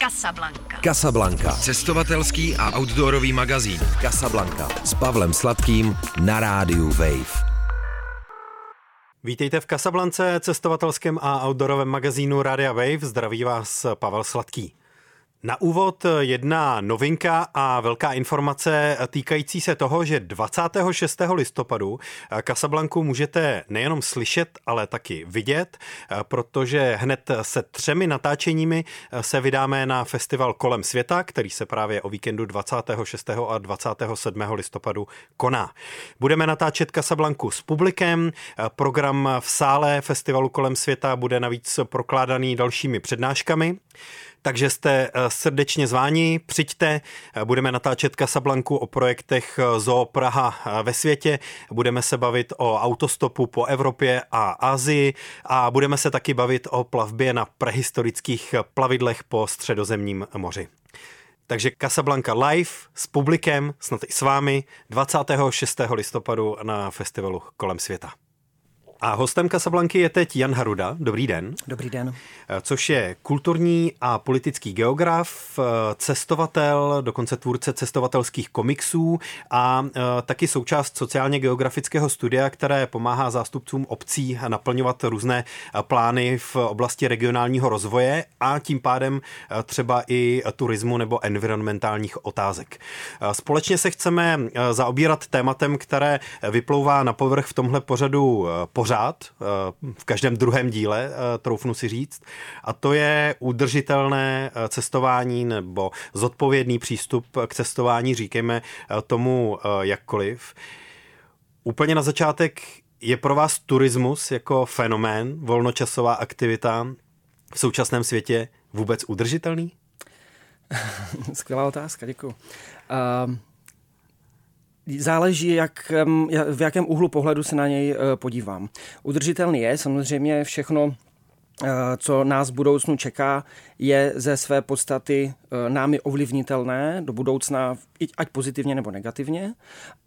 Casablanca. Casablanca. Cestovatelský a outdoorový magazín. Casablanca. S Pavlem Sladkým na rádiu Wave. Vítejte v Kasablance, cestovatelském a outdoorovém magazínu Radia Wave. Zdraví vás Pavel Sladký. Na úvod jedna novinka a velká informace týkající se toho, že 26. listopadu Casablanku můžete nejenom slyšet, ale taky vidět, protože hned se třemi natáčeními se vydáme na festival Kolem světa, který se právě o víkendu 26. a 27. listopadu koná. Budeme natáčet Casablanku s publikem, program v sále festivalu Kolem světa bude navíc prokládaný dalšími přednáškami. Takže jste eh, srdečně zváni, přijďte, eh, budeme natáčet Casablanku o projektech eh, Zoo Praha ve světě, budeme se bavit o autostopu po Evropě a Asii a budeme se taky bavit o plavbě na prehistorických plavidlech po středozemním moři. Takže Casablanca live s publikem, snad i s vámi, 26. listopadu na festivalu kolem světa. A hostem Kasablanky je teď Jan Haruda. Dobrý den. Dobrý den. Eh, což je kulturní a politický geograf, eh, cestovatel, dokonce tvůrce cestovatelských komiksů a eh, taky součást sociálně geografického studia, které pomáhá zástupcům obcí naplňovat různé plány v oblasti regionálního rozvoje a tím pádem třeba i turismu nebo environmentálních otázek. Společně se chceme zaobírat tématem, které vyplouvá na povrch v tomhle pořadu pořád pořád, eh, v každém druhém díle, eh, troufnu si říct, a to je udržitelné eh, cestování nebo zodpovědný přístup k cestování, říkejme tomu jakkoliv. Úplně na začátek je pro vás turismus jako fenomén, volnočasová aktivita v současném světě vůbec udržitelný? Skvělá otázka, děkuji. Uh, Záleží, jak, v jakém úhlu pohledu se na něj eh, podívám. Udržitelný je samozřejmě všechno, eh, co nás v budoucnu čeká, je ze své podstaty eh, námi ovlivnitelné do budoucna, ať pozitivně nebo negativně.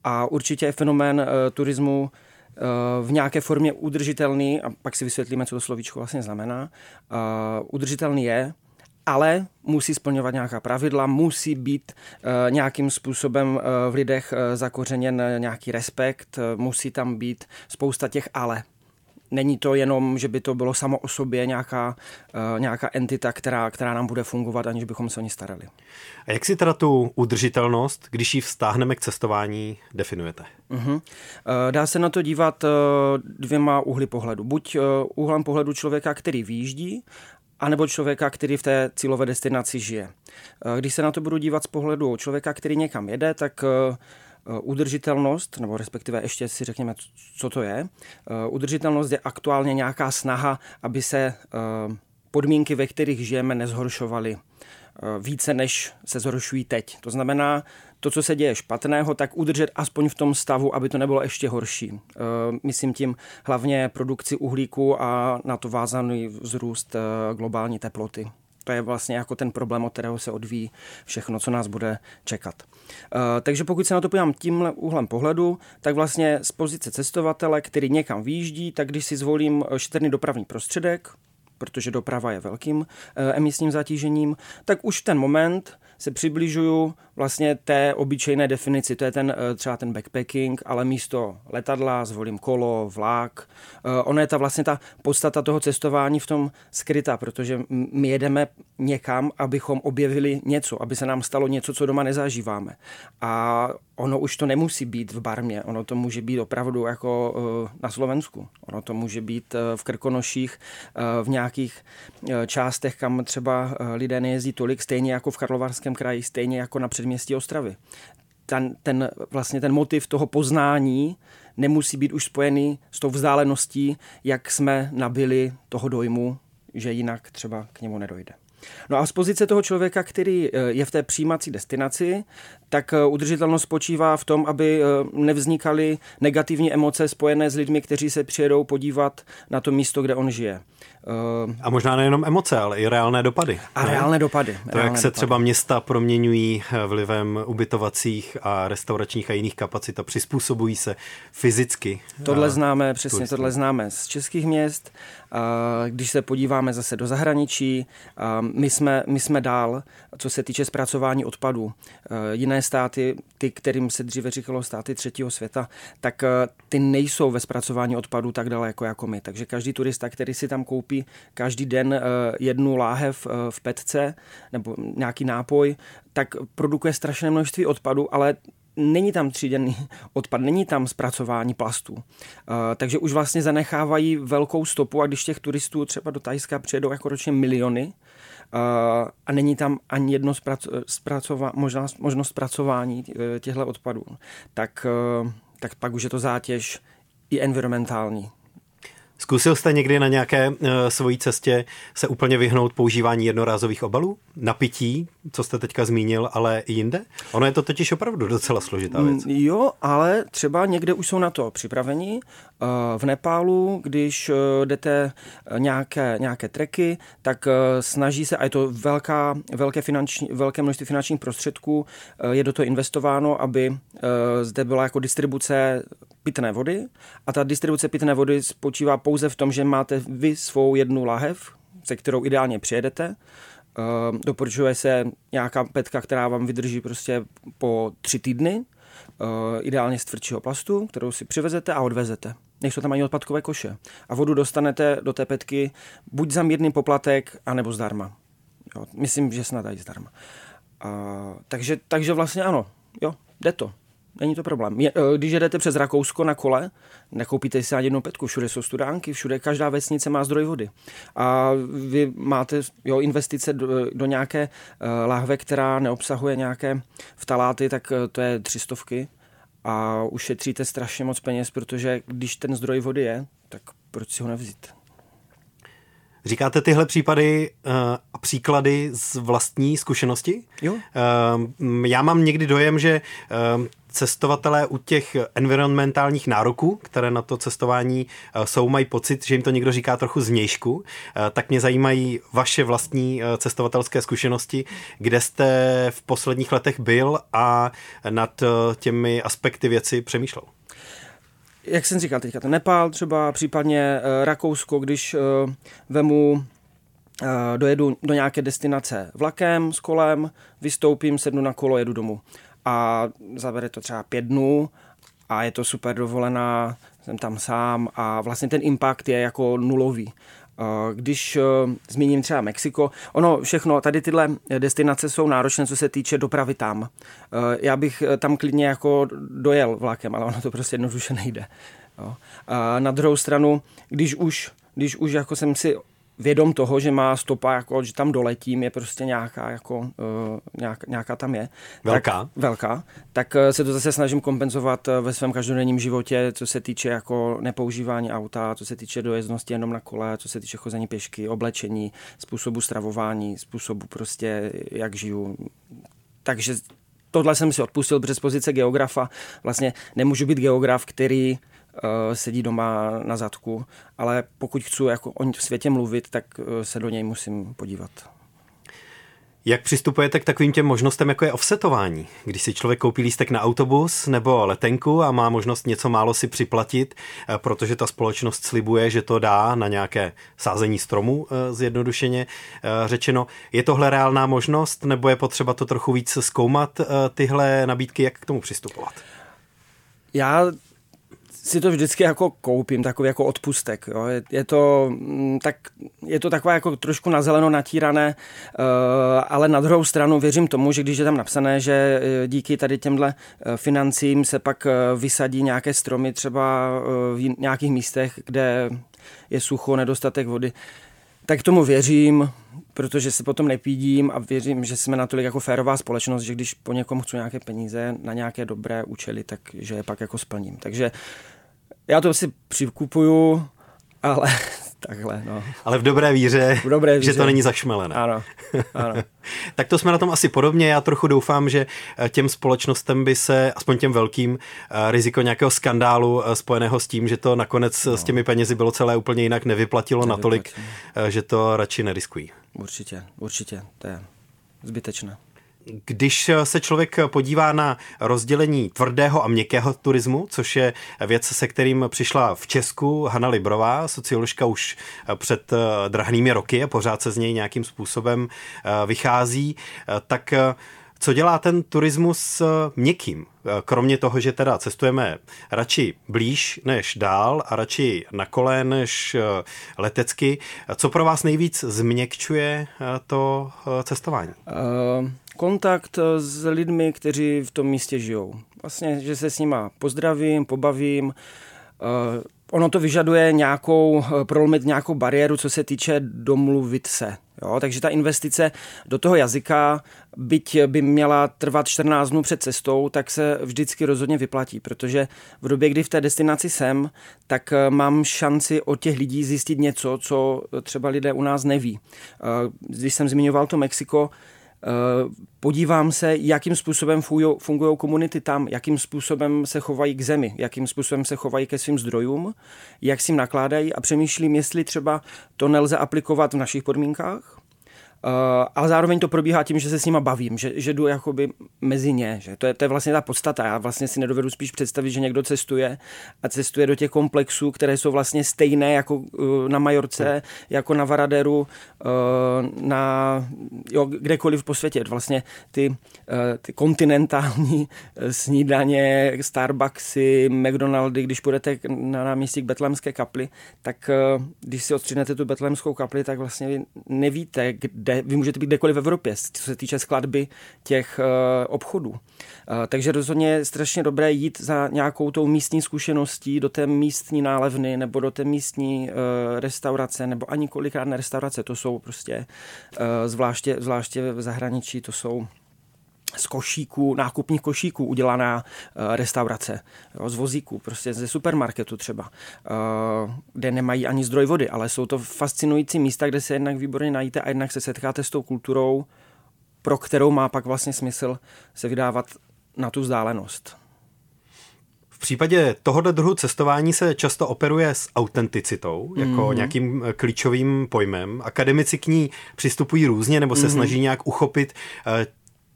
A určitě je fenomén turismu v nějaké formě udržitelný, a pak si vysvětlíme, co to slovíčko vlastně znamená, udržitelný je, ale musí splňovat nějaká pravidla, musí být uh, nějakým způsobem uh, v lidech uh, zakořeněn nějaký respekt, musí tam být spousta těch ale. Není to jenom, že by to bylo samo o sobě nějaká, nějaká entita, která, která nám bude fungovat, aniž bychom se o ní starali. A jak si teda tu udržitelnost, když ji vztáhneme k cestování, definujete? Uh-huh. Dá se na to dívat dvěma úhly pohledu. Buď úhlem pohledu člověka, který výjíždí anebo člověka, který v té cílové destinaci žije. Eh, když se na to budu dívat z pohledu člověka, který někam jede, tak eh, eh, udržitelnost, nebo respektive ještě si řekněme, co to je. Udržitelnost je aktuálně nějaká snaha, aby se podmínky, ve kterých žijeme, nezhoršovaly více, než se zhoršují teď. To znamená, to, co se děje špatného, tak udržet aspoň v tom stavu, aby to nebylo ještě horší. E, myslím tím hlavně produkci uhlíku a na to vázaný vzrůst e, globální teploty. To je vlastně jako ten problém, od kterého se odvíjí všechno, co nás bude čekat. E, takže pokud se na to podívám tímhle úhlem pohledu, tak vlastně z pozice cestovatele, který někam výjíždí, tak když si zvolím šetrný dopravní prostředek, protože doprava je velkým emisním zatížením, tak už ten moment se přibližuju vlastně té obyčejné definici, to je ten eh, třeba ten backpacking, ale místo letadla zvolím kolo, vlak. Eh, ono je ta vlastně ta podstata toho cestování v tom skryta, protože my jedeme někam, abychom objevili něco, aby se nám stalo něco, co doma nezažíváme. A ono už to nemusí být v Barmě, ono to může být opravdu jako eh, na Slovensku. Ono to může být v Krkonoších, v nějakých částech, kam třeba lidé nejezdí tolik, stejně jako v Karlovarském kraji, stejně jako na předměstí Ostravy. Ten, ten, vlastně ten motiv toho poznání nemusí být už spojený s tou vzdáleností, jak jsme nabili toho dojmu, že jinak třeba k němu nedojde. No a z pozice toho člověka, který eh, je v té přijímací destinaci, tak eh, udržitelnost spočívá v tom, aby eh, nevznikaly negativní emoce spojené s lidmi, kteří se přijedou podívat na to místo, kde on žije. A možná nejenom emoce, ale i reálné dopady. A reálné dopady. To, reálné jak se dopady. třeba města proměňují vlivem ubytovacích a restauračních a jiných kapacit a přizpůsobují se fyzicky. Tohle známe, přesně turistům. tohle známe z českých měst. Když se podíváme zase do zahraničí, my jsme, my jsme dál, co se týče zpracování odpadů. Jiné státy, ty, kterým se dříve říkalo státy třetího světa, tak ty nejsou ve zpracování odpadů tak daleko jako my. Takže každý turista, který si tam koupí každý den jednu láhev v petce nebo nějaký nápoj, tak produkuje strašné množství odpadu, ale není tam tříděný odpad, není tam zpracování plastů. Takže už vlastně zanechávají velkou stopu a když těch turistů třeba do Tajska přijedou jako ročně miliony a není tam ani jedno zpraco- zpracova- možná, možnost zpracování těchto odpadů, tak, uh, tak pak už je to zátěž i environmentální. Zkusil jste někdy na nějaké uh, svojí cestě se úplně vyhnout používání jednorázových obalů? Na pití, co jste teďka zmínil, ale i jinde? Ono je to totiž opravdu docela složitá věc. Jo, ale třeba někde už jsou na to připraveni. Uh, v Nepálu, když uh, jdete nějaké, nějaké treky, tak snaží se, a je to velká, velké, finanční, velké množství finančních prostředků, je do toho investováno, aby zde byla jako distribuce pitné vody a ta distribuce pitné vody spočívá pouze v tom, že máte vy svou jednu lahev, se kterou ideálně přijedete. Uh, doporučuje se nějaká petka, která vám vydrží prostě po tři týdny, uh, ideálně z tvrdšího plastu, kterou si přivezete a odvezete. Nejsou tam ani odpadkové koše. A vodu dostanete do té petky buď za mírný poplatek, anebo zdarma. Jo, myslím, že snad i zdarma. Uh, takže, takže vlastně ano, jo, jde to. Není to problém. Je, když jedete přes Rakousko na kole, nekoupíte si ani jednu petku, všude jsou studánky, všude každá vesnice má zdroj vody. A vy máte jo, investice do, do nějaké uh, lahve, která neobsahuje nějaké vtaláty, tak uh, to je třistovky a ušetříte strašně moc peněz, protože když ten zdroj vody je, tak proč si ho nevzít? Říkáte tyhle případy uh, a příklady z vlastní zkušenosti? Jo. Uh, já mám někdy dojem, že uh, cestovatelé u těch environmentálních nároků, které na to cestování jsou, mají pocit, že jim to někdo říká trochu znějšku, tak mě zajímají vaše vlastní cestovatelské zkušenosti, kde jste v posledních letech byl a nad těmi aspekty věci přemýšlel. Jak jsem říkal teďka, to Nepál třeba, případně Rakousko, když vemu dojedu do nějaké destinace vlakem s kolem, vystoupím, sednu na kolo, jedu domů a zabere to třeba pět dnů a je to super dovolená, jsem tam sám a vlastně ten impact je jako nulový. Když zmíním třeba Mexiko, ono všechno, tady tyhle destinace jsou náročné, co se týče dopravy tam. Já bych tam klidně jako dojel vlakem, ale ono to prostě jednoduše nejde. A na druhou stranu, když už, když už jako jsem si vědom toho, že má stopa, jako, že tam doletím, je prostě nějaká, jako, uh, nějak, nějaká tam je. Velká? Tak, velká. Tak uh, se to zase snažím kompenzovat uh, ve svém každodenním životě, co se týče jako nepoužívání auta, co se týče dojezdnosti jenom na kole, co se týče chození pěšky, oblečení, způsobu stravování, způsobu prostě, jak žiju. Takže tohle jsem si odpustil, protože z pozice geografa vlastně nemůžu být geograf, který sedí doma na zadku, ale pokud chci jako o světě mluvit, tak se do něj musím podívat. Jak přistupujete k takovým těm možnostem, jako je offsetování? Když si člověk koupí lístek na autobus nebo letenku a má možnost něco málo si připlatit, protože ta společnost slibuje, že to dá na nějaké sázení stromu, zjednodušeně řečeno. Je tohle reálná možnost, nebo je potřeba to trochu víc zkoumat, tyhle nabídky, jak k tomu přistupovat? Já si to vždycky jako koupím, takový jako odpustek. Jo. Je, je, to, tak, je to takové jako trošku na zeleno natírané, uh, ale na druhou stranu věřím tomu, že když je tam napsané, že díky tady těmhle financím se pak vysadí nějaké stromy třeba v nějakých místech, kde je sucho, nedostatek vody, tak tomu věřím, protože se potom nepídím a věřím, že jsme natolik jako férová společnost, že když po někom chci nějaké peníze na nějaké dobré účely, tak že je pak jako splním. Takže já to si přikupuju, ale Takhle, no. Ale v dobré víře, v dobré víře. že to není zašmelené. Ano, ano. tak to jsme na tom asi podobně. Já trochu doufám, že eh, těm společnostem by se, aspoň těm velkým, eh, riziko nějakého skandálu eh, spojeného s tím, že to nakonec no. s těmi penězi bylo celé úplně jinak, nevyplatilo natolik, že to radši neriskují. Určitě, určitě. To je zbytečné. Když se člověk podívá na rozdělení tvrdého a měkkého turismu, což je věc, se kterým přišla v Česku Hanna Librová, socioložka už před eh, drahnými roky a pořád se z něj nějakým způsobem eh, vychází, eh, tak co dělá ten turismus měkkým? Kromě toho, že teda cestujeme radši blíž než dál a radši na kole než letecky, co pro vás nejvíc změkčuje to cestování? Uh kontakt s lidmi, kteří v tom místě žijou. Vlastně, že se s nima pozdravím, pobavím. Eh, ono to vyžaduje nějakou, eh, prolomit nějakou bariéru, co se týče domluvit se. Jo, takže ta investice do toho jazyka, byť by měla trvat 14 dnů před cestou, tak se vždycky rozhodně vyplatí, protože v době, kdy v té destinaci jsem, tak eh, mám šanci od těch lidí zjistit něco, co třeba lidé u nás neví. Když jsem zmiňoval to Mexiko, Eh, podívám se, jakým způsobem fungují komunity tam, jakým způsobem se chovají k zemi, jakým způsobem se chovají ke svým zdrojům, jak s tím nakládají a přemýšlím, jestli třeba to nelze aplikovat v našich podmínkách, Uh, ale zároveň to probíhá tím, že se s nima bavím, že, že jdu jakoby mezi ně. Že to, je, to je vlastně ta podstata. Já vlastně si nedovedu spíš představit, že někdo cestuje a cestuje do těch komplexů, které jsou vlastně stejné jako uh, na Majorce, jako na Varaderu, uh, na jo, kdekoliv po světě. Vlastně ty, ty kontinentální snídaně, Starbucksy, McDonaldy, když půjdete na náměstí k Betlemské kapli, tak když si odstřínete tu Betlemskou kapli, tak vlastně nevíte, kde kde vy můžete být kdekoliv v Evropě, co se týče skladby těch uh, obchodů. Uh, takže rozhodně je strašně dobré jít za nějakou tou místní zkušeností do té místní nálevny nebo do té místní uh, restaurace, nebo ani kolikrát ne restaurace, to jsou prostě uh, zvláště, zvláště v zahraničí, to jsou z košíků, nákupních košíků udělaná uh, restaurace, jo, z vozíků, prostě ze supermarketu třeba, uh, kde nemají ani zdroj vody, ale jsou to fascinující místa, kde se jednak výborně najíte a jednak se setkáte s tou kulturou, pro kterou má pak vlastně smysl se vydávat na tu vzdálenost. V případě tohoto druhu cestování se často operuje s autenticitou, jako mm-hmm. nějakým eh, klíčovým pojmem. Akademici k ní přistupují různě nebo se mm-hmm. snaží nějak uchopit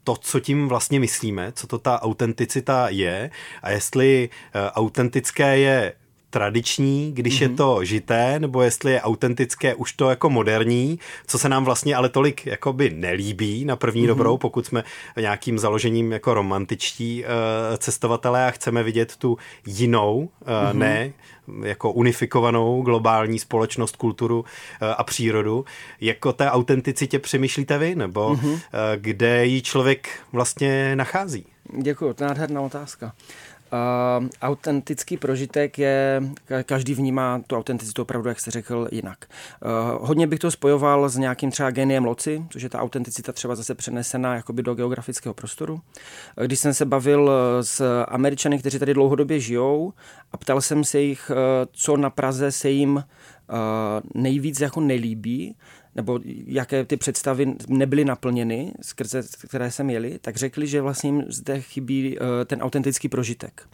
to, co tím vlastně myslíme, co to ta autenticita je a jestli uh, autentické je tradiční, když mm-hmm. je mhm. to žité, nebo jestli je autentické už to jako moderní, co se nám vlastně ale tolik jakoby nelíbí na první mm-hmm. dobrou, pokud jsme nějakým založením jako romantičtí uh, cestovatelé a chceme vidět tu jinou, uh, mm-hmm. ne jako unifikovanou globální společnost, kulturu uh, a přírodu. Jako té autenticitě přemýšlíte vy, nebo mm-hmm. uh, kde ji člověk vlastně nachází? Děkuji, to je nádherná otázka. Uh, autentický prožitek je, každý vnímá tu autenticitu opravdu, jak jste řekl, jinak. Uh, hodně bych to spojoval s nějakým třeba geniem loci, což je ta autenticita třeba zase přenesená jakoby do geografického prostoru. Když jsem se bavil s Američany, kteří tady dlouhodobě žijou a ptal jsem se jich, co na Praze se jim uh, nejvíc jako nelíbí, nebo jaké ty představy nebyly naplněny, skrze které jsem jeli, tak řekli, že vlastně jim zde chybí eh, ten autentický prožitek.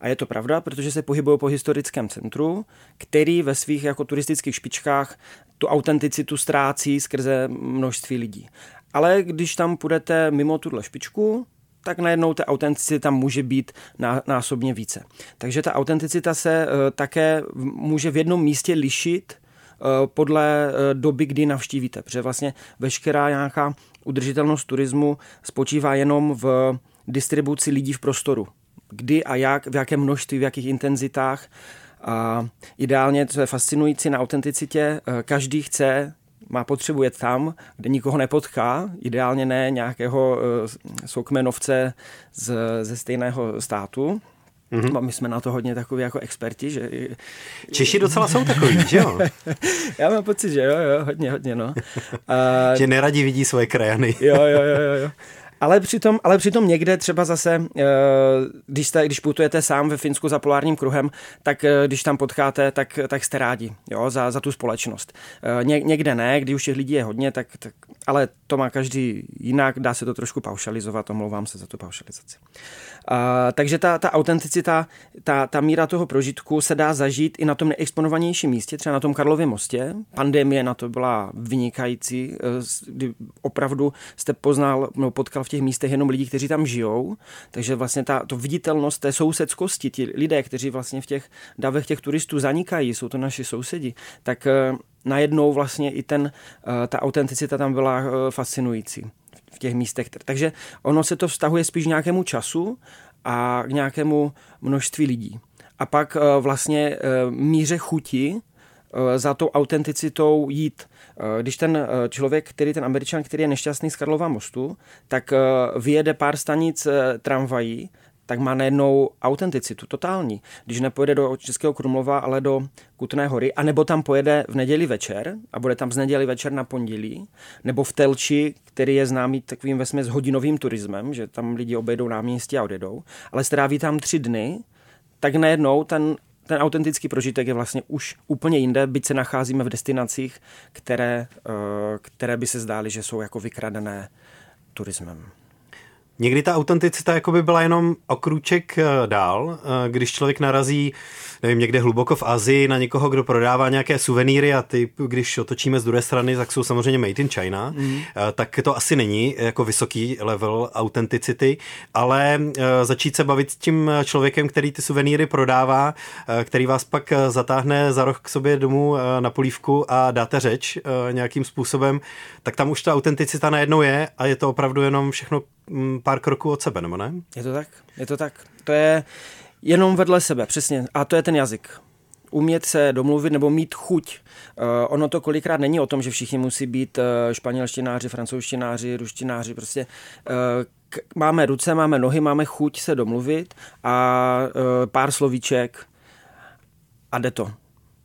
A je to pravda, protože se pohybují po historickém centru, který ve svých jako turistických špičkách tu autenticitu ztrácí skrze množství lidí. Ale když tam půjdete mimo tuhle špičku, tak najednou ta autenticita může být násobně více. Takže ta autenticita se uh, také může v jednom místě lišit Eh, podle eh, doby, kdy navštívíte. Protože vlastně veškerá nějaká udržitelnost turismu spočívá jenom v distribuci lidí v prostoru. Kdy a jak, v jakém množství, v jakých intenzitách. A ideálně, co je fascinující na autenticitě, eh, každý chce má potřebu jet tam, kde nikoho nepotká, ideálně ne nějakého soukmenovce z, ze stejného státu, Mm-hmm. My jsme na to hodně takový jako experti, že... Češi docela jsou takový, že jo? Já mám pocit, že jo, jo, hodně, hodně, no. A... že neradi vidí svoje krajany. jo, jo, jo, jo. Ale přitom, ale přitom někde třeba zase, eh, když, jste, když putujete sám ve Finsku za polárním kruhem, tak eh, když tam potkáte, tak, tak jste rádi jo, za, za tu společnost. Eh, ně, někde ne, když už těch lidí je hodně, tak, tak, ale to má každý jinak, dá se to trošku paušalizovat, omlouvám se za tu paušalizaci. Uh, takže ta, ta autenticita, ta, ta míra toho prožitku se dá zažít i na tom neexponovanějším místě, třeba na tom Karlově mostě. Pandemie na to byla vynikající, kdy opravdu jste poznal, no, potkal v těch místech jenom lidi, kteří tam žijou, takže vlastně ta to viditelnost té sousedskosti, ti lidé, kteří vlastně v těch davech těch turistů zanikají, jsou to naši sousedi, tak uh, najednou vlastně i ten, uh, ta autenticita tam byla uh, fascinující v těch místech. Takže ono se to vztahuje spíš k nějakému času a k nějakému množství lidí. A pak eh, vlastně eh, míře chuti eh, za tou autenticitou jít. Když ten člověk, který ten američan, který je nešťastný z Karlova mostu, tak vyjede pár stanic tramvají, tak má najednou autenticitu, totální. Když nepojede do Českého Krumlova, ale do Kutné hory, anebo tam pojede v neděli večer a bude tam z neděli večer na pondělí, nebo v Telči, který je známý takovým vesměs hodinovým turismem, že tam lidi obejdou náměstí a odjedou, ale stráví tam tři dny, tak najednou ten ten autentický prožitek je vlastně už úplně jinde, byť se nacházíme v destinacích, které, eh, které by se zdály, že jsou jako vykradené turismem. Někdy ta autenticita jako by byla jenom o krůček eh, dál, eh, když člověk narazí, nevím, někde hluboko v Azii na někoho, kdo prodává nějaké suvenýry a ty, když otočíme z druhé strany, tak jsou samozřejmě made in China, mm. tak to asi není jako vysoký level autenticity, ale začít se bavit s tím člověkem, který ty suvenýry prodává, který vás pak zatáhne za roh k sobě domů na polívku a dáte řeč nějakým způsobem, tak tam už ta autenticita najednou je a je to opravdu jenom všechno pár kroků od sebe, nebo ne? Je to tak, je to tak. To je jenom vedle sebe, přesně. A to je ten jazyk. Umět se domluvit nebo mít chuť. Uh, ono to kolikrát není o tom, že všichni musí být uh, španělštináři, francouzštináři, ruštináři. Prostě uh, k- máme ruce, máme nohy, máme chuť se domluvit a uh, pár slovíček a jde to.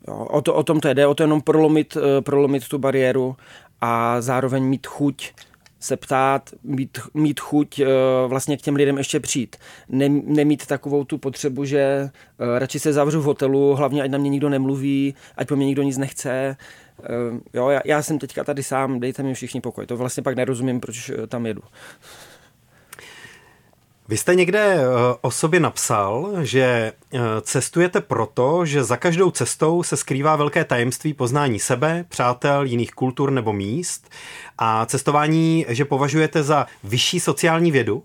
Jo, o, to, o tom to jde, o to jenom prolomit, uh, prolomit tu bariéru a zároveň mít chuť se ptát, mít, mít chuť uh, vlastně k těm lidem ještě přijít. Ne, nemít takovou tu potřebu, že uh, radši se zavřu v hotelu, hlavně ať na mě nikdo nemluví, ať po mě nikdo nic nechce. Uh, jo, já, já jsem teďka tady sám, dejte mi všichni pokoj. To vlastně pak nerozumím, proč tam jedu. Vy jste někde o sobě napsal, že cestujete proto, že za každou cestou se skrývá velké tajemství poznání sebe, přátel, jiných kultur nebo míst a cestování, že považujete za vyšší sociální vědu,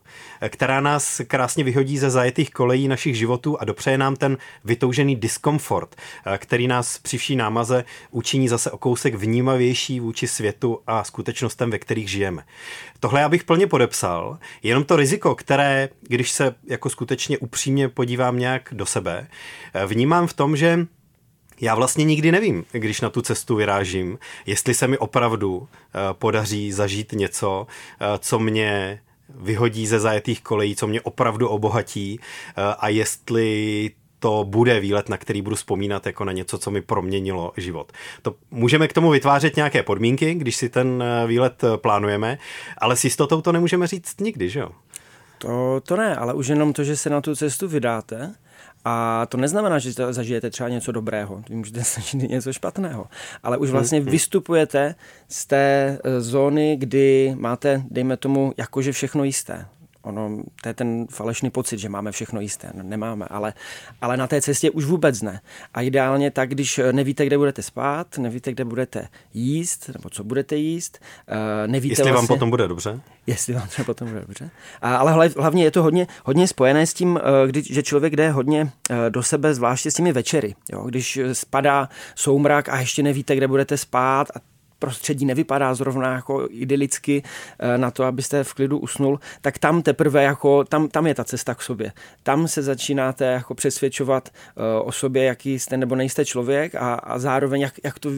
která nás krásně vyhodí ze zajetých kolejí našich životů a dopřeje nám ten vytoužený diskomfort, který nás při vší námaze učiní zase o kousek vnímavější vůči světu a skutečnostem, ve kterých žijeme. Tohle já bych plně podepsal, jenom to riziko, které, když se jako skutečně upřímně podívám nějak do sebe, vnímám v tom, že já vlastně nikdy nevím, když na tu cestu vyrážím, jestli se mi opravdu eh, podaří zažít něco, eh, co mě vyhodí ze zajetých kolejí, co mě opravdu obohatí eh, a jestli to bude výlet, na který budu vzpomínat jako na něco, co mi proměnilo život. To můžeme k tomu vytvářet nějaké podmínky, když si ten výlet plánujeme, ale s jistotou to nemůžeme říct nikdy, že jo? To, to ne, ale už jenom to, že se na tu cestu vydáte a to neznamená, že zažijete třeba něco dobrého, můžete zažít něco špatného, ale už vlastně mhm. vystupujete z té eh, zóny, kdy máte, dejme tomu, jakože všechno jisté ono, to je ten falešný pocit, že máme všechno jisté. No, nemáme, ale, ale na té cestě už vůbec ne. A ideálně tak, když nevíte, kde budete spát, nevíte, kde budete jíst, nebo co budete jíst, uh, nevíte Jestli vlastně, vám potom bude dobře? Jestli vám třeba potom bude dobře. A, ale hlavně je to hodně, hodně spojené s tím, uh, kdy, že člověk jde hodně do sebe, zvláště s těmi večery. Jo? Když spadá soumrak a ještě nevíte, kde budete spát a prostředí nevypadá zrovna jako idylicky eh, na to, abyste v klidu usnul, tak tam teprve jako, tam, tam je ta cesta k sobě. Tam se začínáte jako přesvědčovat eh, o sobě, jaký jste nebo nejste člověk a, a zároveň jak, jak to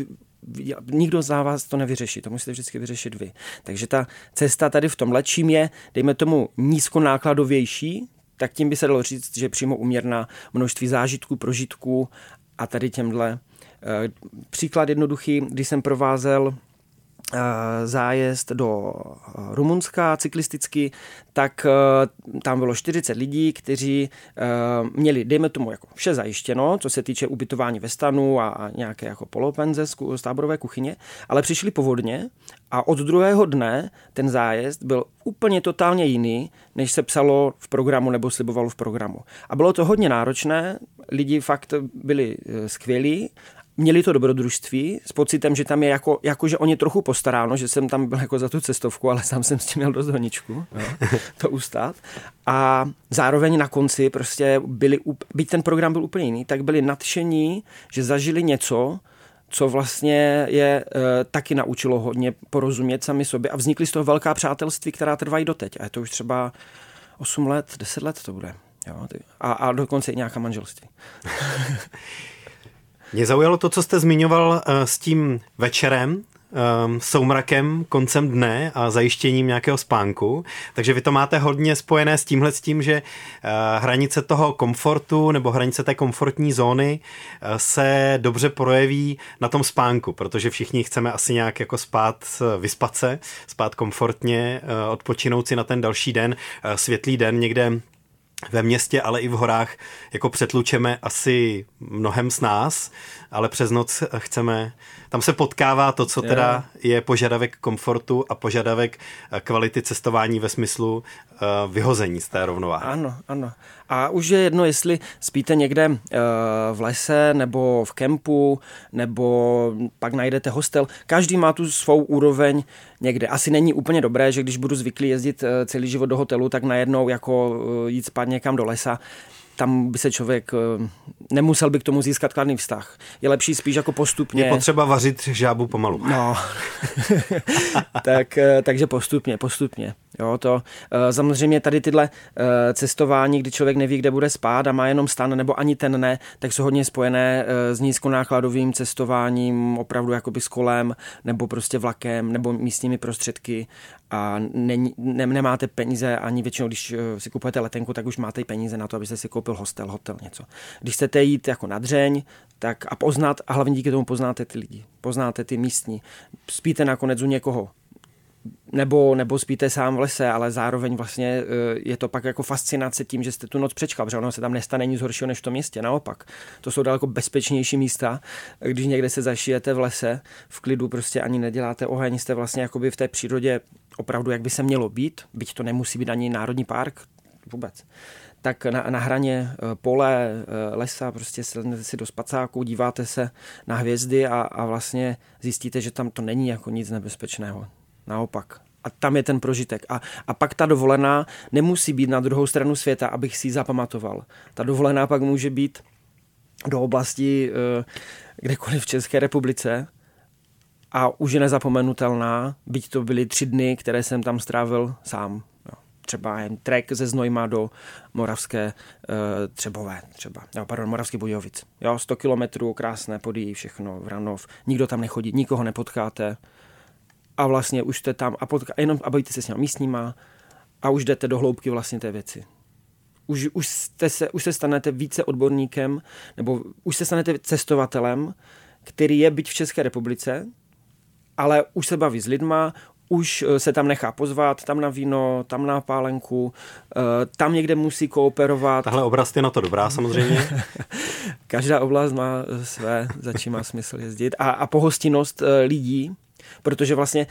nikdo za vás to nevyřeší, to musíte vždycky vyřešit vy. Takže ta cesta tady v tomhle, čím je, dejme tomu, nízkonákladovější, tak tím by se dalo říct, že přímo uměrná množství zážitků, prožitků a tady těmhle příklad jednoduchý, když jsem provázel Eh, zájezd do eh, Rumunska cyklisticky, tak eh, tam bylo 40 lidí, kteří měli, dejme tomu, jako vše zajištěno, co se týče ubytování ve stanu a nějaké jako polopenze z táborové kuchyně, ale přišli povodně a od druhého dne ten zájezd byl úplně totálně jiný, než se psalo v programu nebo slibovalo v programu. A bylo to hodně náročné, lidi fakt byli skvělí měli to dobrodružství s pocitem, že tam je jako, jako že oni trochu postaráno, že jsem tam byl jako za tu cestovku, ale sám jsem s tím měl dost honičku, jo, to ustát. A zároveň na konci prostě byli, byť ten program byl úplně jiný, tak byli nadšení, že zažili něco, co vlastně je e, taky naučilo hodně porozumět sami sobě a vznikly z toho velká přátelství, která trvají doteď. A je to už třeba 8 let, 10 let to bude. Jo, a, a dokonce i nějaká manželství. Mě zaujalo to, co jste zmiňoval eh, s tím večerem, um, soumrakem koncem dne a zajištěním nějakého spánku. Takže vy to máte hodně spojené s tímhle s tím, že uh, hranice toho komfortu nebo hranice té komfortní zóny uh, se dobře projeví na tom spánku, protože všichni chceme asi nějak jako spát, vyspat se, spát komfortně, odpočinout si na ten další den, světlý den někde ve městě, ale i v horách jako přetlučeme asi mnohem s nás, ale přes noc chceme, tam se potkává to, co teda je požadavek komfortu a požadavek eh, kvality cestování ve smyslu uh, vyhození z té rovnováhy. Ano, ano. A už je jedno, jestli spíte někde uh, v lese nebo v kempu, nebo pak najdete hostel. Každý má tu svou úroveň někde. Asi není úplně dobré, že když budu zvyklý jezdit celý život do hotelu, tak najednou jako jít spát někam do lesa tam by se člověk, eh, nemusel by k tomu získat kladný vztah. Je lepší spíš jako postupně. Je potřeba vařit žábu pomalu. No, tak, eh, takže postupně, postupně. Jo, to eh, samozřejmě tady tyhle cestování, kdy člověk neví, kde bude spát a má jenom stan, nebo ani ten ne, tak jsou hodně spojené s nízkonákladovým cestováním, opravdu jakoby s kolem, nebo prostě vlakem, nebo místními prostředky a ne, ne, nemáte peníze ani většinou, když si kupujete letenku, tak už máte peníze na to, abyste si koupil hostel, hotel, něco. Když chcete jít jako na dřeň, tak a poznat, a hlavně díky tomu poznáte ty lidi, poznáte ty místní. Spíte nakonec u někoho, nebo, nebo spíte sám v lese, ale zároveň vlastně e, je to pak jako fascinace tím, že jste tu noc přečkal, protože ono se tam nestane nic horšího než v tom městě, naopak. To jsou daleko bezpečnější místa, když někde se zašijete v lese, v klidu prostě ani neděláte oheň, jste vlastně jakoby v té přírodě opravdu, jak by se mělo být, byť to nemusí být ani národní park, vůbec tak na, na hraně eh, pole, eh, lesa, prostě sednete si do spacáku, díváte se na hvězdy a, a vlastně zjistíte, že tam to není jako nic nebezpečného. Naopak. A tam je ten prožitek. A, a pak ta dovolená nemusí být na druhou stranu světa, abych si ji zapamatoval. Ta dovolená pak může být do oblasti eh, kdekoliv v České republice a už je nezapomenutelná, byť to byly tři dny, které jsem tam strávil sám třeba jen trek ze Znojma do Moravské uh, Třebové, třeba, no, pardon, Moravský Budějovic. Jo, 100 kilometrů, krásné podí, všechno, Vranov, nikdo tam nechodí, nikoho nepotkáte a vlastně už jste tam a, potká, jenom a bavíte se s těmi místníma a už jdete do hloubky vlastně té věci. Už, už, jste se, už se stanete více odborníkem, nebo už se stanete cestovatelem, který je byť v České republice, ale už se baví s lidma, už eh, se tam nechá pozvat, tam na víno, tam na pálenku, eh, tam někde musí kooperovat. Tahle oblast je na to dobrá samozřejmě. Každá oblast má eh, své, za čím má smysl jezdit. A, a pohostinnost lidí, protože vlastně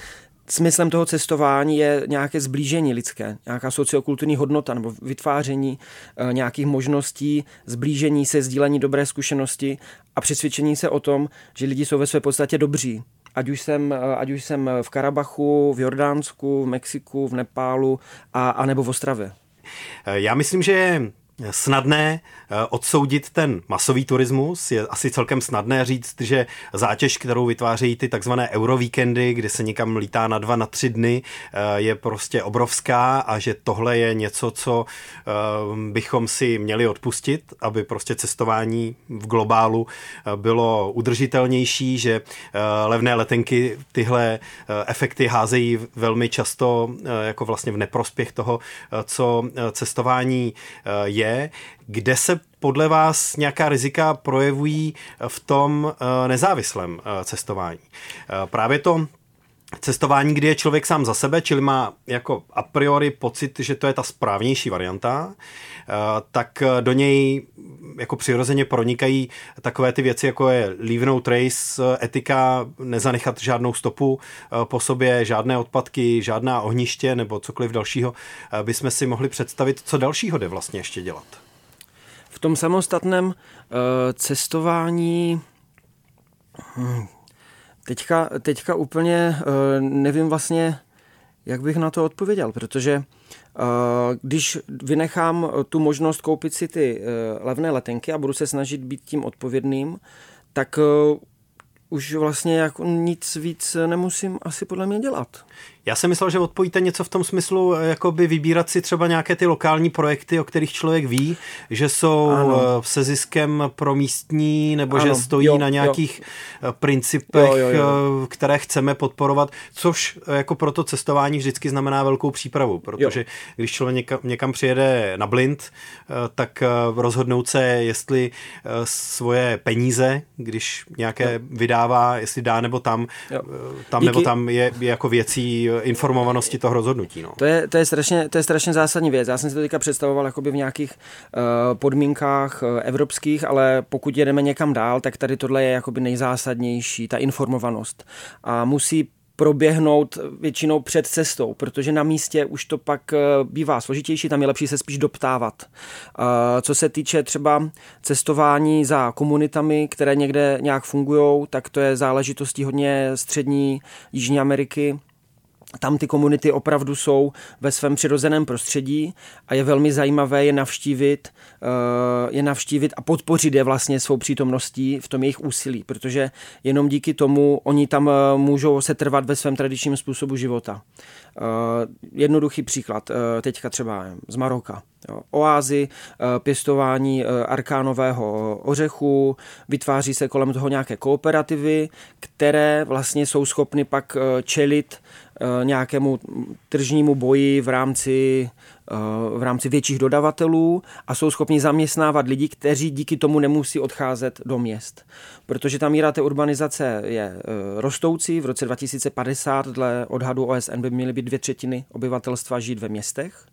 smyslem toho cestování je nějaké zblížení lidské, nějaká sociokulturní hodnota nebo vytváření nějakých možností, zblížení se, sdílení dobré zkušenosti a přesvědčení se o tom, že lidi jsou ve své podstatě dobří ať už jsem, eh, ať už jsem v Karabachu, v Jordánsku, v Mexiku, v Nepálu a, a nebo v Ostravě. Eh, já myslím, že snadné eh, odsoudit ten masový turismus. Je asi celkem snadné říct, že zátěž, kterou vytvářejí ty takzvané eurovíkendy, kdy se někam lítá na dva, na tři dny, eh, je prostě obrovská a že tohle je něco, co eh, bychom si měli odpustit, aby prostě cestování v globálu bylo udržitelnější, že levné letenky tyhle efekty házejí velmi často jako vlastně v neprospěch toho, co cestování je je, kde se podle vás nějaká rizika projevují v tom eh, nezávislém eh, cestování. Eh, právě to cestování, kdy je člověk sám za sebe, čili má jako a priori pocit, že to je ta správnější varianta, eh, tak do něj jako přirozeně pronikají takové ty věci, jako je leave no trace, etika, nezanechat žádnou stopu eh, po sobě, žádné odpadky, žádná ohniště nebo cokoliv dalšího, eh, bychom si mohli představit, co dalšího jde vlastně ještě dělat. V tom samostatném cestování hm, Teďka, teďka úplně uh, nevím vlastně, jak bych na to odpověděl, protože uh, když vynechám tu možnost koupit si ty levné letenky a budu se snažit být tím odpovědným, tak už vlastně jako nic víc nemusím asi podle mě dělat. Já jsem myslel, že odpojíte něco v tom smyslu, eh, jako by vybírat si třeba nějaké ty lokální projekty, o kterých člověk ví, že jsou ano. Eh, se ziskem pro místní, nebo ano. že stojí jo, na nějakých jo. Eh, principech, jo, jo, jo. které chceme podporovat, což jako pro to cestování vždycky znamená velkou přípravu, protože jo. když člověk někam, někam přijede na blind, tak rozhodnout se, jestli svoje peníze, když nějaké jo. vydává, jestli dá nebo tam, jo. tam Díky. nebo tam je, je jako věcí informovanosti toho rozhodnutí. No. To, je, to, je strašně, to je strašně zásadní věc. Já jsem si to teďka představoval jakoby v nějakých uh, podmínkách uh, evropských, ale pokud jedeme někam dál, tak tady tohle je jakoby nejzásadnější, ta informovanost. A musí proběhnout většinou před cestou, protože na místě už to pak eh, bývá složitější, tam je lepší se spíš doptávat. Co se týče třeba cestování za komunitami, které někde nějak fungují, tak to je záležitostí hodně střední Jižní Ameriky, tam ty komunity opravdu jsou ve svém přirozeném prostředí a je velmi zajímavé je navštívit, eh, je navštívit a podpořit je vlastně svou přítomností v tom jejich úsilí, protože jenom díky tomu oni tam eh, můžou se trvat ve svém tradičním způsobu života. Eh, jednoduchý příklad, teďka třeba z Maroka. Oázy, pěstování arkánového ořechu, vytváří se kolem toho nějaké kooperativy, které vlastně jsou schopny pak čelit nějakému tržnímu boji v rámci, eh, v rámci větších dodavatelů a jsou schopni zaměstnávat lidi, kteří díky tomu nemusí odcházet do měst. Protože ta míra té urbanizace je eh, rostoucí. V roce 2050 dle odhadu OSN by měly být dvě třetiny obyvatelstva žít ve městech.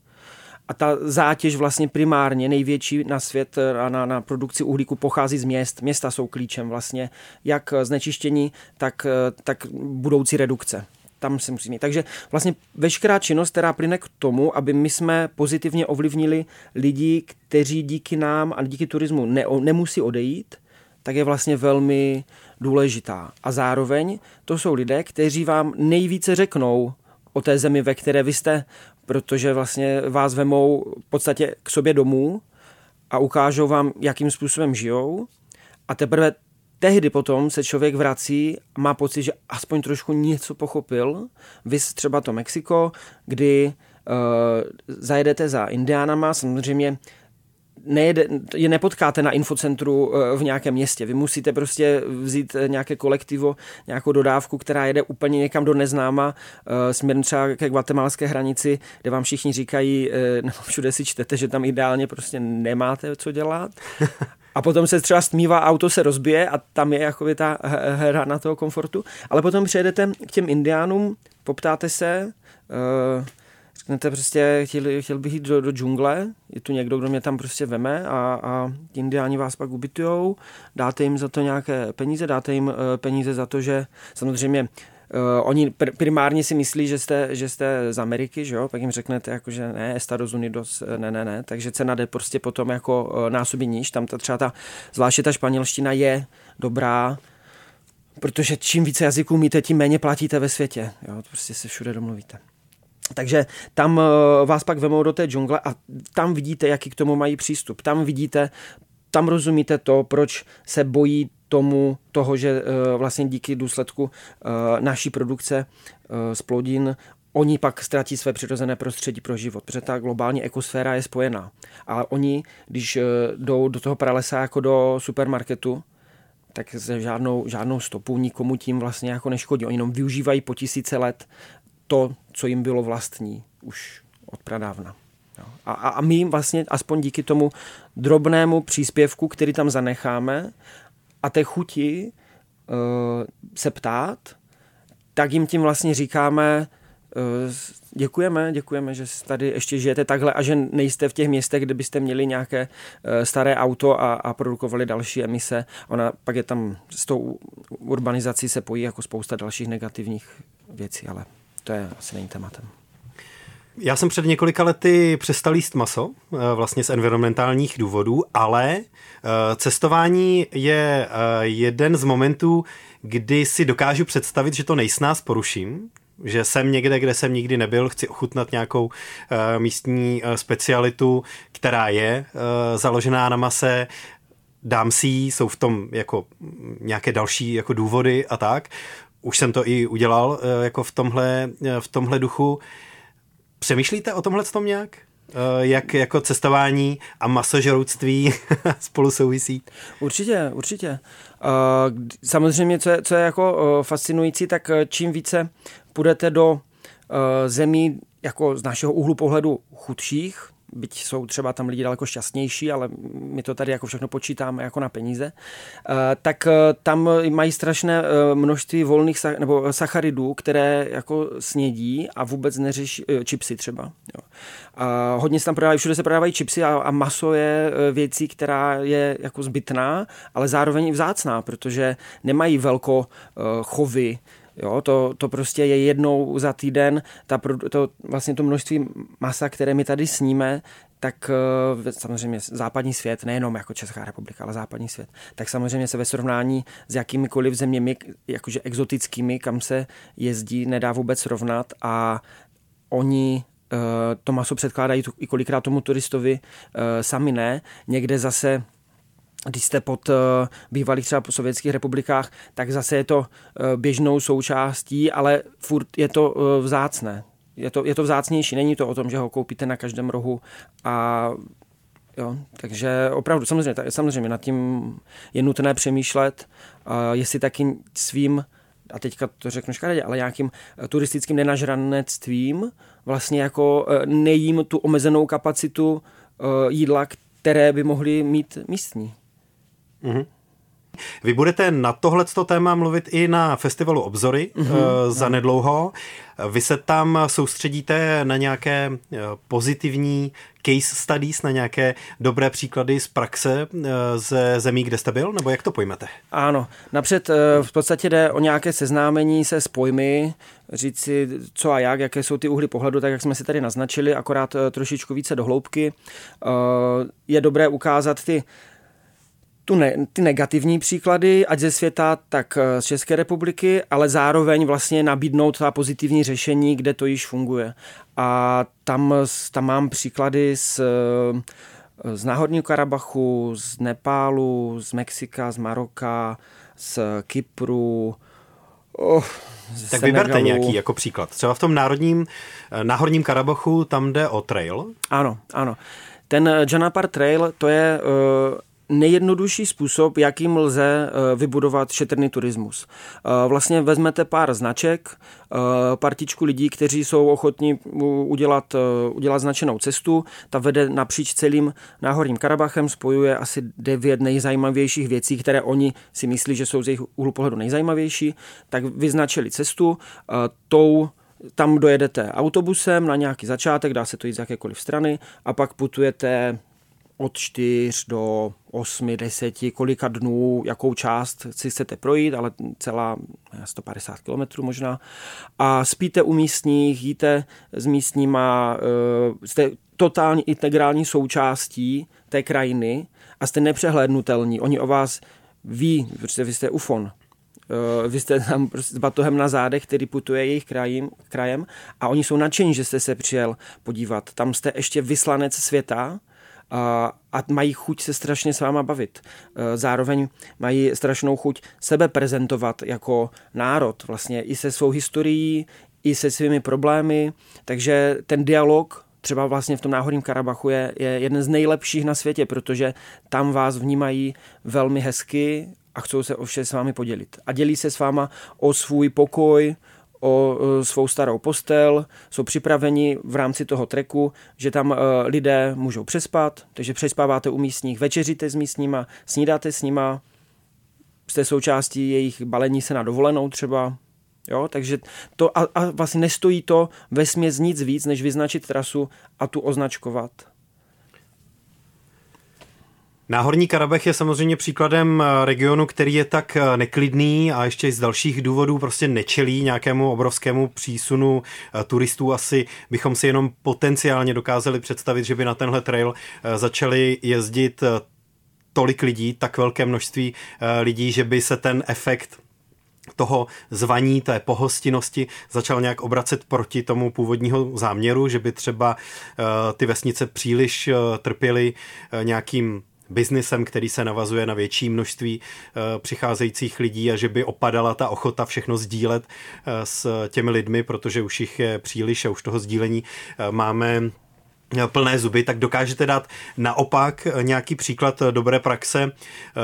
A ta zátěž vlastně primárně největší na svět a na, na produkci uhlíku pochází z měst. Města jsou klíčem vlastně jak znečištění, tak, tak budoucí redukce tam se musí mít. Takže vlastně veškerá činnost, která plyne k tomu, aby my jsme pozitivně ovlivnili lidi, kteří díky nám a díky turismu ne, nemusí odejít, tak je vlastně velmi důležitá. A zároveň to jsou lidé, kteří vám nejvíce řeknou o té zemi, ve které vy jste, protože vlastně vás vemou v podstatě k sobě domů a ukážou vám, jakým způsobem žijou. A teprve tehdy potom se člověk vrací má pocit, že aspoň trošku něco pochopil. Vy třeba to Mexiko, kdy uh, zajedete za Indiánama, samozřejmě nejede, je nepotkáte na infocentru eh, v nějakém městě. Vy musíte prostě vzít nějaké kolektivo, nějakou dodávku, která jede úplně někam do neznáma, eh, směrem třeba ke guatemalské hranici, kde vám všichni říkají, nebo všude si čtete, že tam ideálně prostě nemáte co dělat. A potom se třeba stmívá, auto se rozbije a tam je jakoby ta hra na toho komfortu. Ale potom přijedete k těm indiánům, poptáte se, uh, řeknete prostě, chtěl, chtěl bych jít do, do džungle, je tu někdo, kdo mě tam prostě veme a, a indiáni vás pak ubytujou, dáte jim za to nějaké peníze, dáte jim uh, peníze za to, že samozřejmě Uh, oni pr- primárně si myslí, že jste, že jste z Ameriky, že jo? pak jim řeknete, jako, že ne, Estados Unidos, ne, ne, ne, takže cena jde prostě potom jako uh, násobí níž, tam ta, třeba ta, zvláště ta španělština je dobrá, protože čím více jazyků míte, tím méně platíte ve světě, jo? prostě se všude domluvíte. Takže tam uh, vás pak vemou do té džungle a tam vidíte, jaký k tomu mají přístup. Tam vidíte, tam rozumíte to, proč se bojí tomu, toho, že eh, vlastně díky důsledku eh, naší produkce z eh, plodin oni pak ztratí své přirozené prostředí pro život, protože ta globální ekosféra je spojená. A oni, když jdou do toho pralesa jako do supermarketu, tak se žádnou, žádnou stopu nikomu tím vlastně jako neškodí. Oni jenom využívají po tisíce let to, co jim bylo vlastní už od pradávna. A, a my jim vlastně aspoň díky tomu drobnému příspěvku, který tam zanecháme, a té chuti uh, se ptát, tak jim tím vlastně říkáme, eh, děkujeme, děkujeme, že tady ještě žijete takhle a že nejste v těch městech, kde byste měli nějaké eh, staré auto a, a produkovali další emise. Ona pak je tam s tou urbanizací se pojí jako spousta dalších negativních věcí, ale to je asi není tématem. Já jsem před několika lety přestal jíst maso, eh, vlastně z environmentálních důvodů, ale cestování je jeden z momentů, kdy si dokážu představit, že to nejsnáz poruším, že jsem někde, kde jsem nikdy nebyl, chci ochutnat nějakou místní specialitu, která je založená na mase, dám si jí, jsou v tom jako nějaké další jako důvody a tak. Už jsem to i udělal jako v tomhle, v tomhle duchu. Přemýšlíte o tomhle tom nějak? Eh, jak jako cestování a masožrouctví spolu souvisí? Určitě, určitě. Eh, samozřejmě, co je, co je jako eh, fascinující, tak čím více půjdete do zemí jako z našeho úhlu pohledu chudších, byť jsou třeba tam lidi daleko šťastnější, ale my to tady jako všechno počítáme jako na peníze, eh, tak eh, tam mají strašné eh, množství volných nebo sacharidů, které jako snědí a vůbec neřeší čipsy třeba. Jo. A hodně se tam prodávají, všude se prodávají čipsy a, a maso je věcí, která je jako zbytná, ale zároveň i vzácná, protože nemají velko chovy, Jo, to, to prostě je jednou za týden, ta, to, vlastně to množství masa, které my tady sníme, tak eh, samozřejmě západní svět, nejenom jako Česká republika, ale západní svět, tak samozřejmě se ve srovnání s jakýmikoliv zeměmi, jakože exotickými, kam se jezdí, nedá vůbec srovnat a oni eh, to maso předkládají i kolikrát tomu turistovi eh, sami ne. Někde zase když jste pod uh, bývalých třeba po sovětských republikách, tak zase je to uh, běžnou součástí, ale furt je to uh, vzácné. Je to, je to vzácnější, není to o tom, že ho koupíte na každém rohu a Jo, takže opravdu, samozřejmě, samozřejmě nad tím je nutné přemýšlet, jestli taky svým, a teďka to řeknu škaredě, ale nějakým turistickým nenažranectvím vlastně jako nejím tu omezenou kapacitu jídla, které by mohly mít místní. Mm-hmm. Vy budete na tohleto téma mluvit i na festivalu Obzory mm-hmm. za nedlouho. Vy se tam soustředíte na nějaké eh, pozitivní case studies, na nějaké dobré příklady z praxe eh, ze zemí, kde jste byl, nebo jak to pojmete? Ano, napřed v podstatě jde o nějaké seznámení se s pojmy, říct si co a jak, jaké jsou ty úhly pohledu, tak jak jsme si tady naznačili, akorát trošičku více do hloubky. Je dobré ukázat ty tu ne, ty negativní příklady, ať ze světa, tak eh, z České republiky, ale zároveň vlastně nabídnout ta pozitivní řešení, kde to již funguje. A tam, tam mám příklady z, eh, z Náhorního Karabachu, z Nepálu, z Mexika, z Maroka, z Kypru, Oh, tak Senegalu. vyberte nějaký jako příklad. Třeba v tom národním, eh, náhorním Karabachu tam jde o trail. Ano, ano. Ten Janapar Trail, to je uh, nejjednodušší způsob, jakým lze eh, vybudovat šetrný turismus. Eh, vlastně vezmete pár značek, eh, partičku lidí, kteří jsou ochotní udělat, udělat značenou cestu, ta vede napříč celým náhorním Karabachem, spojuje asi devět nejzajímavějších věcí, které oni si myslí, že jsou z jejich úhlu pohledu nejzajímavější, tak vyznačili cestu, tou tam dojedete autobusem na nějaký začátek, dá se to jít z jakékoliv strany a pak putujete od 4 do 8, 10, kolika dnů, jakou část si chcete projít, ale celá 150 km možná. A spíte u místních, jíte s místníma, eh, jste totální integrální součástí té krajiny a jste nepřehlédnutelní. Oni o vás ví, protože vy jste ufon. Eh, vy jste tam prostě s batohem na zádech, který putuje jejich krajem, krajem a oni jsou nadšení, že jste se přijel podívat. Tam jste ještě vyslanec světa, a, mají chuť se strašně s váma bavit. E, zároveň mají strašnou chuť sebe prezentovat jako národ, vlastně i se svou historií, i se svými problémy, takže ten dialog třeba vlastně v tom náhorním Karabachu je, je jeden z nejlepších na světě, protože tam vás vnímají velmi hezky a chcou se o vše s vámi podělit. A dělí se s váma o svůj pokoj, o svou starou postel, jsou připraveni v rámci toho treku, že tam e, lidé můžou přespat, takže přespáváte u místních, večeříte s místníma, snídáte s nima, jste součástí jejich balení se na dovolenou třeba, Jo, takže to a, a vlastně nestojí to ve směs nic víc, než vyznačit trasu a tu označkovat. Náhorní Karabech je samozřejmě příkladem eh, regionu, který je tak eh, neklidný a ještě z dalších důvodů prostě nečelí nějakému obrovskému přísunu eh, turistů. Asi bychom si jenom potenciálně dokázali představit, že by na tenhle trail začali jezdit tolik lidí, tak velké množství lidí, že by se ten efekt toho zvaní, té pohostinnosti začal nějak obracet proti tomu původního záměru, že by třeba ty vesnice příliš trpěly nějakým biznesem, který se navazuje na větší množství eh, přicházejících lidí a že by opadala ta ochota všechno sdílet eh, s těmi lidmi, protože už jich je příliš a už toho sdílení eh, máme plné zuby, tak dokážete dát naopak nějaký příklad dobré praxe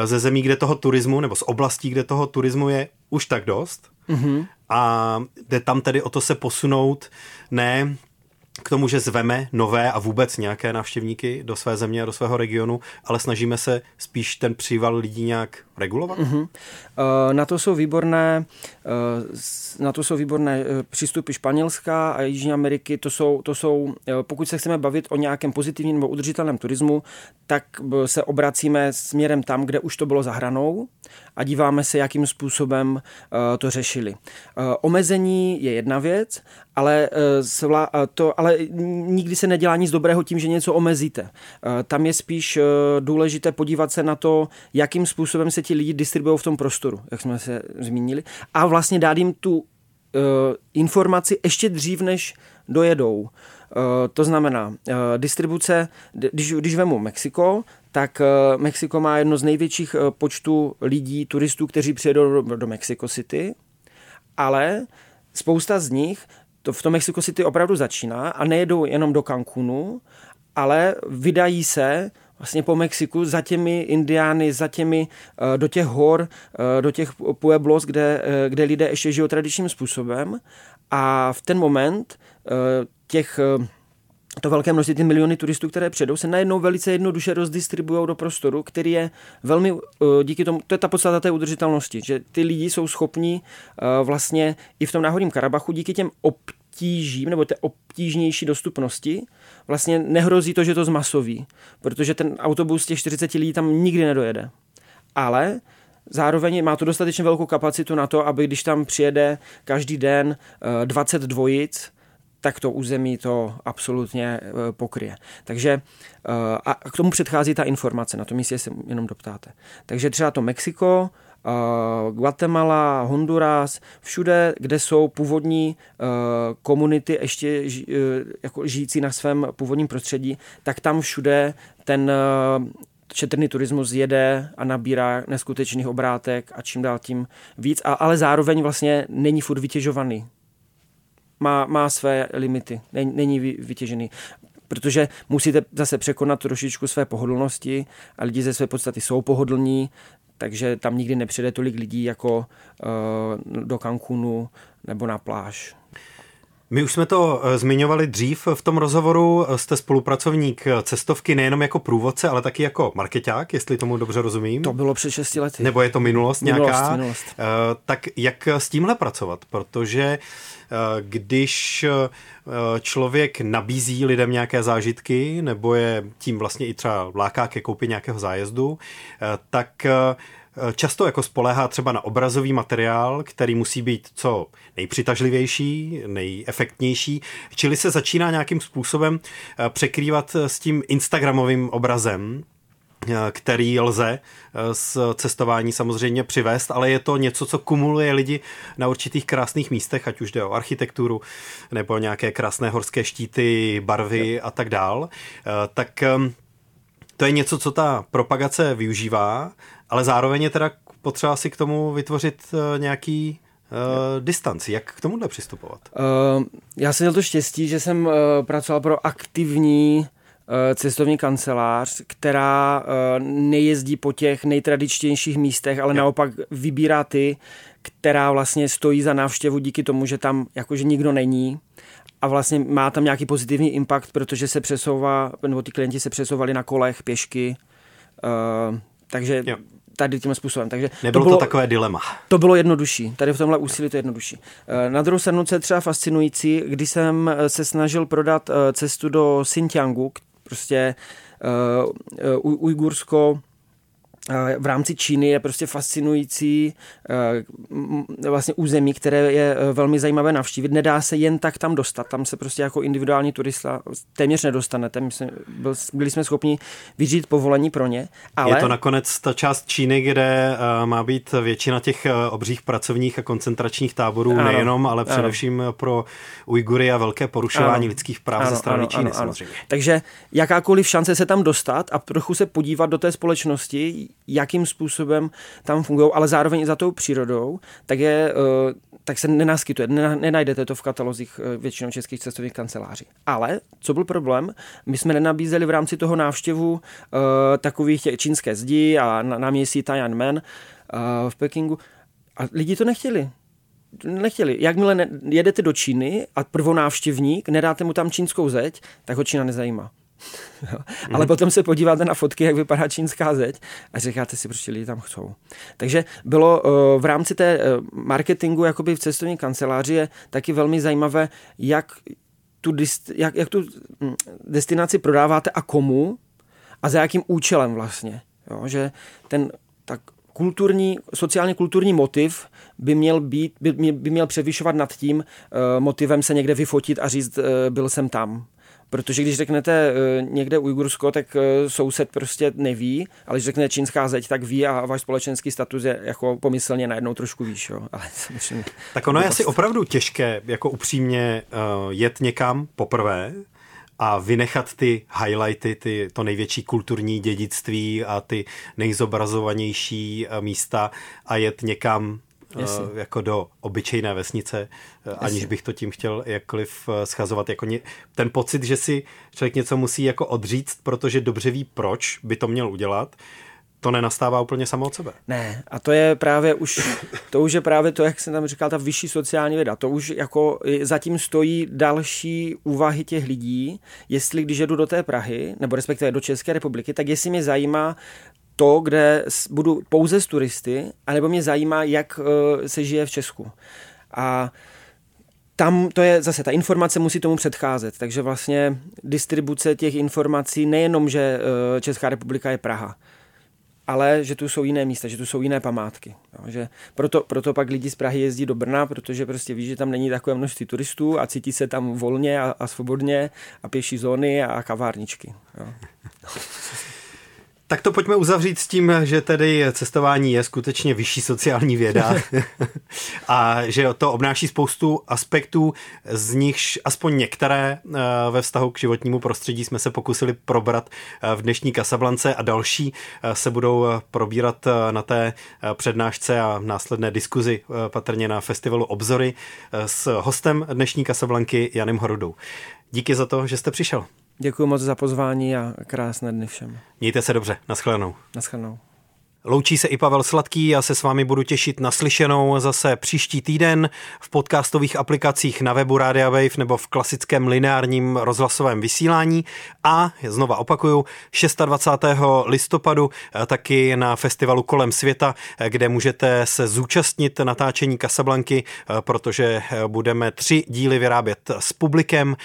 ze zemí, kde toho turismu, nebo z oblastí, kde toho turismu je už tak dost. Mm-hmm. A jde tam tedy o to se posunout ne k tomu, že zveme nové a vůbec nějaké návštěvníky do své země a do svého regionu, ale snažíme se spíš ten příval lidí nějak regulovat? Mm-hmm. Na to jsou výborné, eh, na to jsou výborné eh, přístupy Španělska a Jižní Ameriky. To jsou, to jsou, pokud se chceme bavit o nějakém pozitivním nebo udržitelném turismu, tak se obracíme směrem tam, kde už to bylo za hranou a díváme se, jakým způsobem to řešili. Omezení je jedna věc, ale, to, ale nikdy se nedělá nic dobrého tím, že něco omezíte. Tam je spíš důležité podívat se na to, jakým způsobem se ti lidi distribuují v tom prostoru, jak jsme se zmínili, a vlastně dát jim tu informaci ještě dřív, než dojedou. To znamená, distribuce, když, když vemu Mexiko, tak uh, Mexiko má jedno z největších uh, počtů lidí, turistů, kteří přijedou do, do Mexico City, ale spousta z nich to v tom Mexico City opravdu začíná a nejedou jenom do Cancunu, ale vydají se vlastně po Mexiku za těmi indiány, za těmi eh, do těch hor, eh, do těch pueblos, kde, eh, kde lidé ještě žijou tradičním způsobem. A v ten moment těch to velké množství, ty miliony turistů, které přijdou, se najednou velice jednoduše rozdistribuují do prostoru, který je velmi, díky tomu, to je ta podstata té udržitelnosti, že ty lidi jsou schopní vlastně i v tom náhodním Karabachu díky těm obtížím nebo té obtížnější dostupnosti vlastně nehrozí to, že to zmasoví, protože ten autobus těch 40 lidí tam nikdy nedojede. Ale Zároveň má to dostatečně velkou kapacitu na to, aby když tam přijede každý den 20 eh, dvojic, tak to území to absolutně eh, pokryje. Takže eh, a k tomu předchází ta informace, na tom místě se jenom doptáte. Takže třeba to Mexiko, Guatemala, Honduras, všude, kde jsou původní komunity ještě jako žijící na svém původním prostředí, tak tam všude ten četrný turismus jede a nabírá neskutečných obrátek a čím dál tím víc, a, ale zároveň vlastně není furt vytěžovaný. Má, má své limity, není, není vytěžený protože musíte zase překonat trošičku své pohodlnosti a lidi ze své podstaty jsou pohodlní, takže tam nikdy nepřijde tolik lidí jako uh, do Cancunu nebo na pláž. My už jsme to eh, zmiňovali dřív v tom rozhovoru. Jste spolupracovník cestovky nejenom jako průvodce, ale taky jako marketák, jestli tomu dobře rozumím. To bylo před 6 lety. Nebo je to minulost, minulost nějaká? Minulost. Tak jak s tímhle pracovat? Protože když člověk nabízí lidem nějaké zážitky, nebo je tím vlastně i třeba láká ke koupi nějakého zájezdu, tak často jako spolehá třeba na obrazový materiál, který musí být co nejpřitažlivější, nejefektnější, čili se začíná nějakým způsobem eh, překrývat s tím Instagramovým obrazem, eh, který lze z eh, cestování samozřejmě přivést, ale je to něco, co kumuluje lidi na určitých krásných místech, ať už jde o architekturu nebo nějaké krásné horské štíty, barvy a tak dál. Tak to je něco, co ta propagace využívá, ale zároveň je teda potřeba si k tomu vytvořit eh, nějaký uh, distanci. Jak k tomuhle přistupovat? Uh, já jsem měl to štěstí, že jsem uh, pracoval pro aktivní cestovní kancelář, která nejezdí po těch nejtradičtějších místech, ale naopak vybírá ty, která vlastně stojí za návštěvu díky tomu, že tam jakože nikdo není a vlastně má tam nějaký pozitivní impact, protože se přesouvá, nebo ty klienti se přesouvali na kolech, pěšky, takže jo tady tím způsobem. Takže Nebylo to, bylo, to takové dilema. To bylo jednodušší. Tady v tomhle úsilí to je jednodušší. Eh, na druhou stranu, co je třeba fascinující, když jsem se snažil prodat cestu do Xinjiangu, prostě uh, Ujgursko, v rámci Číny je prostě fascinující vlastně území, které je e, velmi zajímavé navštívit. Nedá se jen tak tam dostat, tam se prostě jako individuální turista téměř nedostanete. My jsme, byli jsme schopni vyřít povolení pro ně. Ale... Je to nakonec ta část Číny, kde má být většina těch obřích pracovních a koncentračních táborů, ano, nejenom, ale především ano. pro Ujgury a velké porušování ano, lidských práv ano, ze strany ano, Číny ano, samozřejmě. Ano. Takže jakákoliv šance se tam dostat a trochu se podívat do té společnosti, jakým způsobem tam fungují, ale zároveň i za tou přírodou, tak, je, eh, tak se nenaskytuje. Nenajdete to v katalozích eh, většinou českých cestovních kanceláří. Ale co byl problém? My jsme nenabízeli v rámci toho návštěvu uh, takových čínské zdi a náměstí Tiananmen v Pekingu. A lidi to nechtěli nechtěli. Jakmile jedete do Číny a prvonávštěvník, nedáte mu tam čínskou zeď, tak ho Čína nezajímá. Ale mm. potom se podíváte na fotky, jak vypadá čínská zeď a říkáte si, proč lidi tam chcou. Takže bylo uh, v rámci té uh, marketingu jakoby v cestovní kanceláři je taky velmi zajímavé, jak tu, jak, jak tu hm, destinaci prodáváte a komu a za jakým účelem vlastně. Jo, že ten tak kulturní, sociálně kulturní motiv by měl být, by, by měl převyšovat nad tím uh, motivem se někde vyfotit a říct, uh, byl jsem tam. Protože když řeknete uh, někde Ujgursko, tak uh, soused prostě neví, ale když řeknete čínská zeď, tak ví a váš společenský status je jako pomyslně najednou trošku výš. Jo. Ale samozřejmě, tak ono je asi opravdu těžké jako upřímně uh, jet někam poprvé, a vynechat ty highlighty, ty, to největší kulturní dědictví a ty nejzobrazovanější místa a jet někam Jasně. Eh, jako do obyčejné vesnice, eh, Jasně. aniž bych to tím chtěl jakkoliv eh, schazovat. Jako ně, ten pocit, že si člověk něco musí jako odříct, protože dobře ví, proč by to měl udělat, to nenastává úplně samo od sebe. Ne, a to je právě už, to už je právě to, jak jsem tam říkal, ta vyšší sociální věda. To už jako zatím stojí další úvahy těch lidí, jestli když jedu do té Prahy, nebo respektive do České republiky, tak jestli mě zajímá to, kde budu pouze s turisty, anebo mě zajímá, jak eh, se žije v Česku. A tam to je zase, ta informace musí tomu předcházet, takže vlastně distribuce těch informací nejenom, že eh, Česká republika je Praha, ale že tu jsou jiné místa, že tu jsou jiné památky. Jo, že proto, proto pak lidi z Prahy jezdí do Brna, protože prostě ví, že tam není takové množství turistů a cítí se tam volně a, a svobodně a pěší zóny a kavárničky. Jo. Tak to pojďme uzavřít s tím, že tedy cestování je skutečně vyšší sociální věda a že to obnáší spoustu aspektů, z nichž aspoň některé eh, ve vztahu k životnímu prostředí jsme se pokusili probrat eh, v dnešní Kasablance a další eh, se budou probírat na té přednášce a následné diskuzi patrně na festivalu Obzory s hostem dnešní Kasablanky Janem Horudou. Díky za to, že jste přišel. Děkuji moc za pozvání a krásné dny všem. Mějte se dobře. Naschledanou. Naschledanou. Loučí se i Pavel Sladký, já se s vámi budu těšit na slyšenou zase příští týden v podcastových aplikacích na webu Radia Wave nebo v klasickém lineárním rozhlasovém vysílání a znova opakuju 26. listopadu eh, taky na festivalu Kolem světa, eh, kde můžete se zúčastnit natáčení Kasablanky, eh, protože budeme tři díly vyrábět s publikem.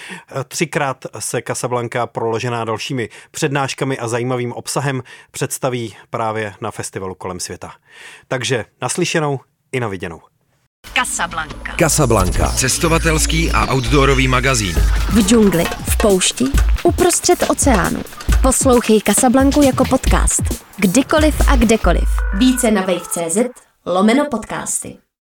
Třikrát se Kasablanka proložená dalšími přednáškami a zajímavým obsahem představí právě na festivalu festivalu kolem světa. Takže naslyšenou i na viděnou. Casablanca. Casablanca. Cestovatelský a outdoorový magazín. V džungli, v poušti, uprostřed oceánu. Poslouchej Casablanku jako podcast. Kdykoliv a kdekoliv. Více na wave.cz lomeno podcasty.